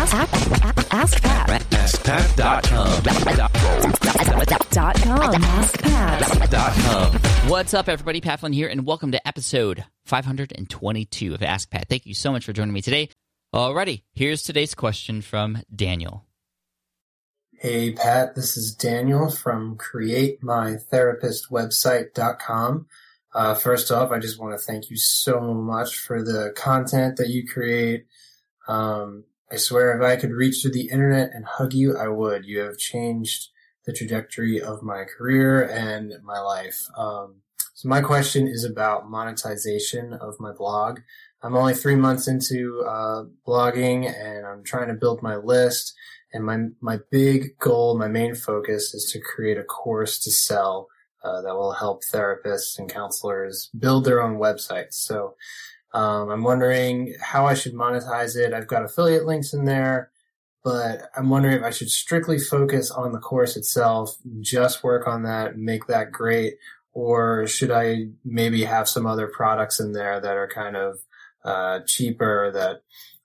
Ask, ask, ask Pat. AskPat.com. Dot com. AskPat. What's up, everybody? Pat Flynn here, and welcome to episode 522 of Ask Pat. Thank you so much for joining me today. Alrighty, here's today's question from Daniel. Hey, Pat, this is Daniel from CreateMyTherapistWebsite.com. Uh, first off, I just want to thank you so much for the content that you create. Um, I swear if I could reach through the internet and hug you, I would. You have changed the trajectory of my career and my life. Um, so my question is about monetization of my blog. I'm only three months into uh, blogging and I'm trying to build my list. And my my big goal, my main focus is to create a course to sell uh, that will help therapists and counselors build their own websites. So um, I'm wondering how I should monetize it. I've got affiliate links in there, but I'm wondering if I should strictly focus on the course itself, just work on that, make that great, or should I maybe have some other products in there that are kind of uh, cheaper that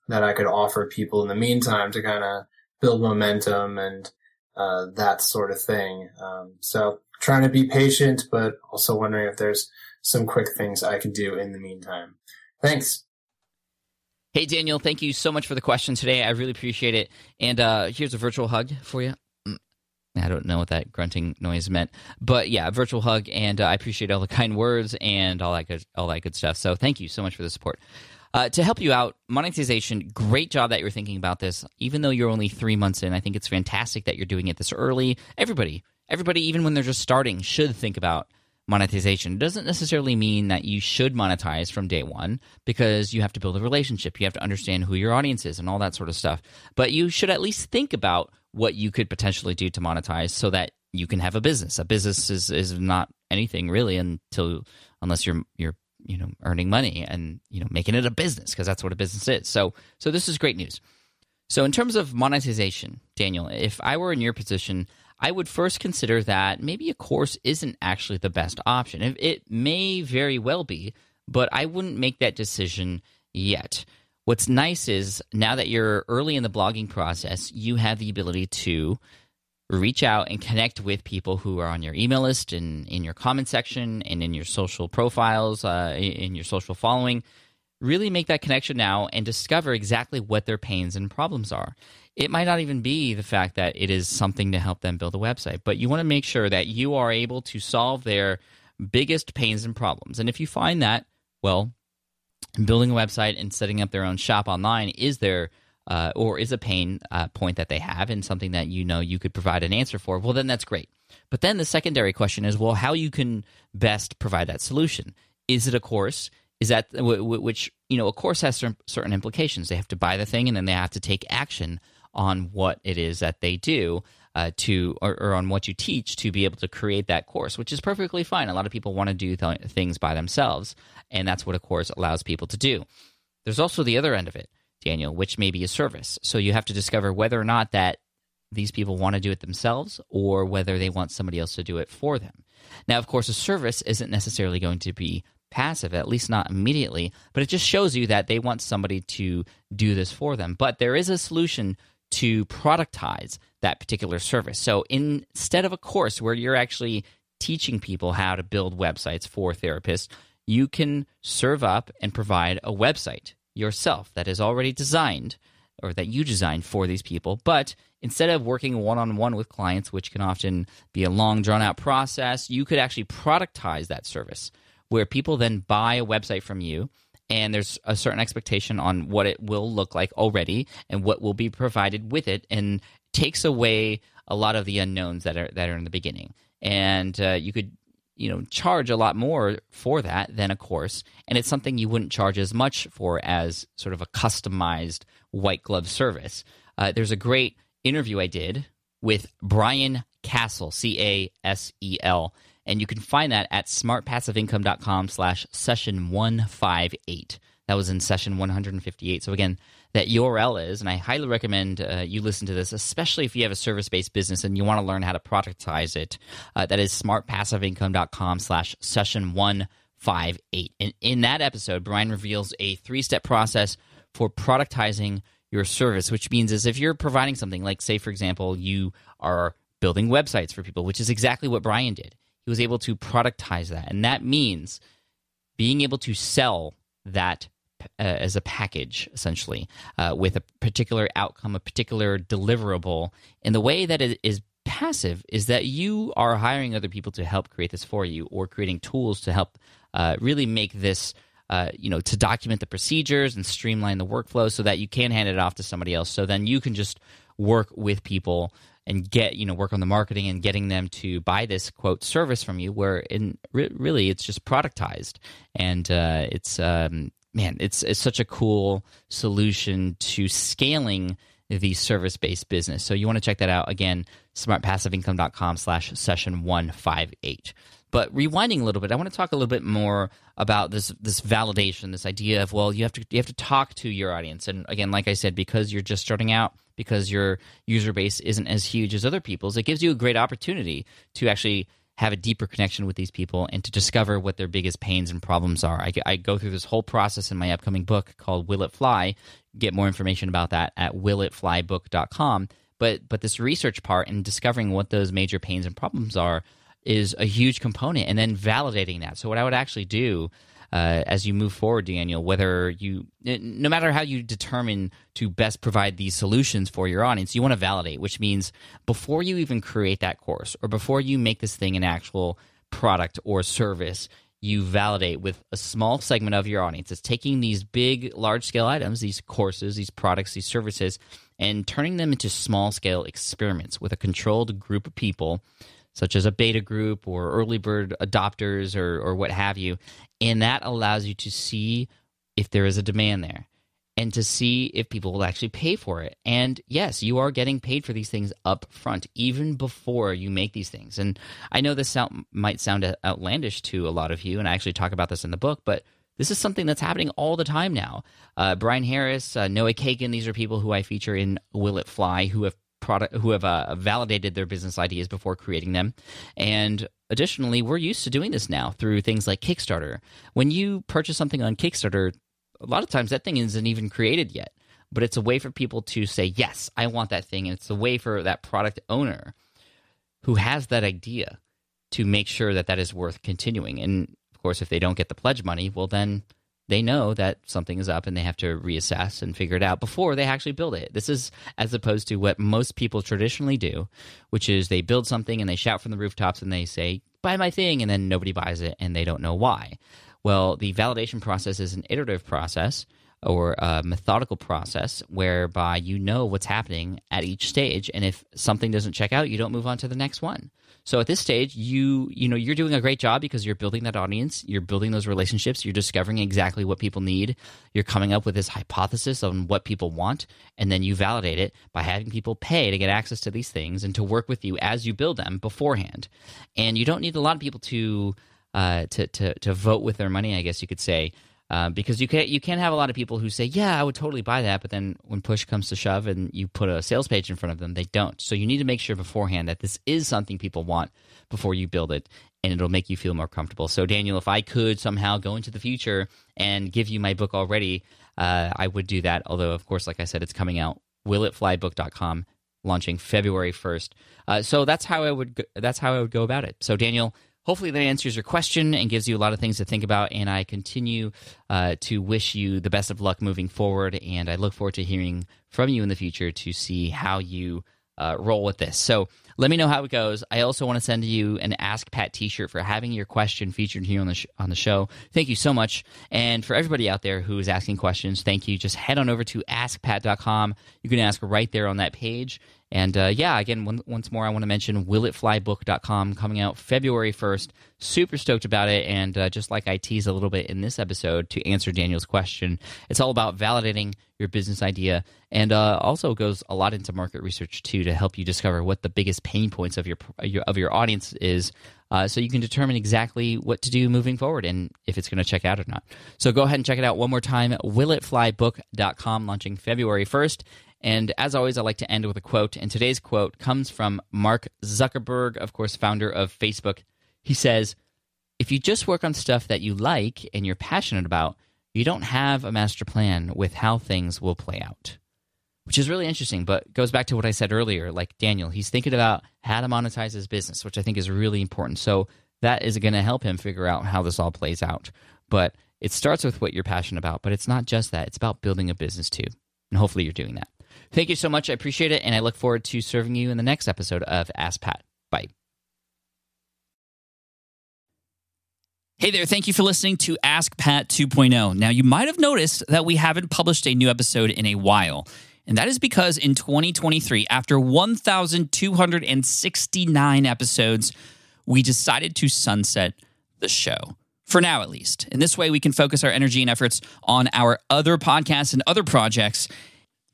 that I could offer people in the meantime to kind of build momentum and uh, that sort of thing. Um, so trying to be patient, but also wondering if there's some quick things I can do in the meantime. Thanks. Hey, Daniel, thank you so much for the question today. I really appreciate it. And uh, here's a virtual hug for you. Mm, I don't know what that grunting noise meant, but yeah, virtual hug, and uh, I appreciate all the kind words and all that good, all that good stuff. So thank you so much for the support. Uh, to help you out, monetization, great job that you're thinking about this. Even though you're only three months in, I think it's fantastic that you're doing it this early. Everybody, everybody, even when they're just starting, should think about monetization. Doesn't necessarily mean that you should monetize from day one because you have to build a relationship. You have to understand who your audience is and all that sort of stuff. But you should at least think about what you could potentially do to monetize so that you can have a business. A business is, is not anything really until unless you're you're you know earning money and you know making it a business because that's what a business is. So so this is great news. So in terms of monetization, Daniel, if I were in your position, I would first consider that maybe a course isn't actually the best option. It may very well be, but I wouldn't make that decision yet. What's nice is now that you're early in the blogging process, you have the ability to reach out and connect with people who are on your email list and in your comment section and in your social profiles, uh, in your social following. Really make that connection now and discover exactly what their pains and problems are. It might not even be the fact that it is something to help them build a website, but you want to make sure that you are able to solve their biggest pains and problems. And if you find that, well, building a website and setting up their own shop online is their uh, or is a pain uh, point that they have and something that you know you could provide an answer for, well, then that's great. But then the secondary question is, well, how you can best provide that solution? Is it a course? Is that which you know a course has certain implications? They have to buy the thing and then they have to take action on what it is that they do uh, to or, or, on what you teach to be able to create that course, which is perfectly fine. A lot of people want to do th- things by themselves, and that's what a course allows people to do. There's also the other end of it, Daniel, which may be a service. So you have to discover whether or not that these people want to do it themselves or whether they want somebody else to do it for them. Now, of course, a service isn't necessarily going to be passive, at least not immediately, but it just shows you that they want somebody to do this for them. But there is a solution to productize that particular service. So instead of a course where you're actually teaching people how to build websites for therapists, you can serve up and provide a website yourself that is already designed or that you designed for these people. But instead of working one on one with clients, which can often be a long, drawn out process, you could actually productize that service where people then buy a website from you and there's a certain expectation on what it will look like already and what will be provided with it and takes away a lot of the unknowns that are that are in the beginning. And uh, you could you know charge a lot more for that than a course and it's something you wouldn't charge as much for as sort of a customized white glove service. Uh, there's a great interview i did with brian Casel c-a-s-e-l and you can find that at smartpassiveincome.com slash session 158 that was in session 158 so again that url is and i highly recommend uh, you listen to this especially if you have a service-based business and you want to learn how to productize it uh, that is smartpassiveincome.com slash session 158 and in that episode brian reveals a three-step process for productizing your service, which means is if you're providing something like, say, for example, you are building websites for people, which is exactly what Brian did. He was able to productize that, and that means being able to sell that uh, as a package, essentially, uh, with a particular outcome, a particular deliverable. And the way that it is passive is that you are hiring other people to help create this for you, or creating tools to help uh, really make this. Uh, you know, to document the procedures and streamline the workflow so that you can hand it off to somebody else. So then you can just work with people and get you know work on the marketing and getting them to buy this quote service from you where in re- really it's just productized. And uh, it's um, man it's it's such a cool solution to scaling the service-based business. So you want to check that out. Again smartpassiveincome.com slash session 158 but rewinding a little bit i want to talk a little bit more about this this validation this idea of well you have to you have to talk to your audience. And again like i said because you're just starting out because your user base isn't as huge as other people's, it gives you a great opportunity to actually have a deeper connection with these people and to discover what their biggest pains and problems are. I, I, go through this whole process in my upcoming book called Will It Fly. Get more information about that at willitflybook.com. But but this research part and discovering what those major pains and problems are is a huge component, and then validating that. So what I would actually do uh, as you move forward, Daniel, whether you, no matter how you determine to best provide these solutions for your audience, you want to validate, which means before you even create that course or before you make this thing an actual product or service, you validate with a small segment of your audience. It's taking these big, large scale items, these courses, these products, these services, and turning them into small scale experiments with a controlled group of people such as a beta group or early bird adopters or, or what have you. And that allows you to see if there is a demand there and to see if people will actually pay for it. And yes, you are getting paid for these things up front, even before you make these things. And I know this sound, might sound outlandish to a lot of you, and I actually talk about this in the book, but this is something that's happening all the time now. Uh, Brian Harris, uh, Noah Kagan, these are people who I feature in Will It Fly who have product who have uh, validated their business ideas before creating them. And additionally we're used to doing this now through things like kickstarter. When you purchase something on kickstarter a lot of times that thing isn't even created yet but it's a way for people to say yes i want that thing and it's a way for that product owner who has that idea to make sure that that is worth continuing. And of course if they don't get the pledge money well then they know that something is up and they have to reassess and figure it out before they actually build it. This is as opposed to what most people traditionally do, which is they build something and they shout from the rooftops and they say, buy my thing, and then nobody buys it and they don't know why. Well, the validation process is an iterative process or a methodical process whereby you know what's happening at each stage and if something doesn't check out you don't move on to the next one. So at this stage you you know you're doing a great job because you're building that audience you're building those relationships you're discovering exactly what people need you're coming up with this hypothesis on what people want and then you validate it by having people pay to get access to these things and to work with you as you build them beforehand. And you don't need a lot of people to uh, to, to to vote with their money, I guess you could say, uh, because you can't you can't have a lot of people who say, "Yeah, I would totally buy that," but then when push comes to shove and you put a sales page in front of them, they don't. So you need to make sure beforehand that this is something people want before you build it, and it'll make you feel more comfortable. So Daniel, if I could somehow go into the future and give you my book already, uh, I would do that. Although, of course, like I said, it's coming out. WillItFlyBook.com launching February first. Uh, so that's how I would go, that's how I would go about it. So Daniel, hopefully that answers your question and gives you a lot of things to think about. And I continue uh, to wish you the best of luck moving forward. And I look forward to hearing from you in the future to see how you uh, roll with this. So let me know how it goes. I also want to send you an Ask Pat T-shirt for having your question featured here on the sh- on the show. Thank you so much, and for everybody out there who is asking questions, thank you. Just head on over to AskPat.com. You can ask right there on that page, and uh, yeah, again, one, once more, I want to mention willitflybook.com coming out February 1st. Super stoked about it. And uh, just like I teased a little bit in this episode to answer Daniel's question, it's all about validating your business idea and uh, also goes a lot into market research too to help you discover what the biggest pain points of your, your of your audience is uh, so you can determine exactly what to do moving forward and if it's going to check out or not. So go ahead and check it out one more time willitflybook.com launching February 1st. And as always, I like to end with a quote. And today's quote comes from Mark Zuckerberg, of course, founder of Facebook. He says, If you just work on stuff that you like and you're passionate about, you don't have a master plan with how things will play out. which is really interesting, but goes back to what I said earlier. Like Daniel, he's thinking about how to monetize his business, which I think is really important. So that is going to help him figure out how this all plays out. But it starts with what you're passionate about, but it's not just that. It's about building a business too. And hopefully you're doing that. Thank you so much. I appreciate it. And I look forward to serving you in the next episode of Ask Pat. Bye. Hey there, thank you for listening to Ask Pat 2.0. Now, you might have noticed that we haven't published a new episode in a while. And that is because in 2023, after 1,269 episodes, we decided to sunset the show. For now, at least. In this way, we can focus our energy and efforts on our other podcasts and other projects.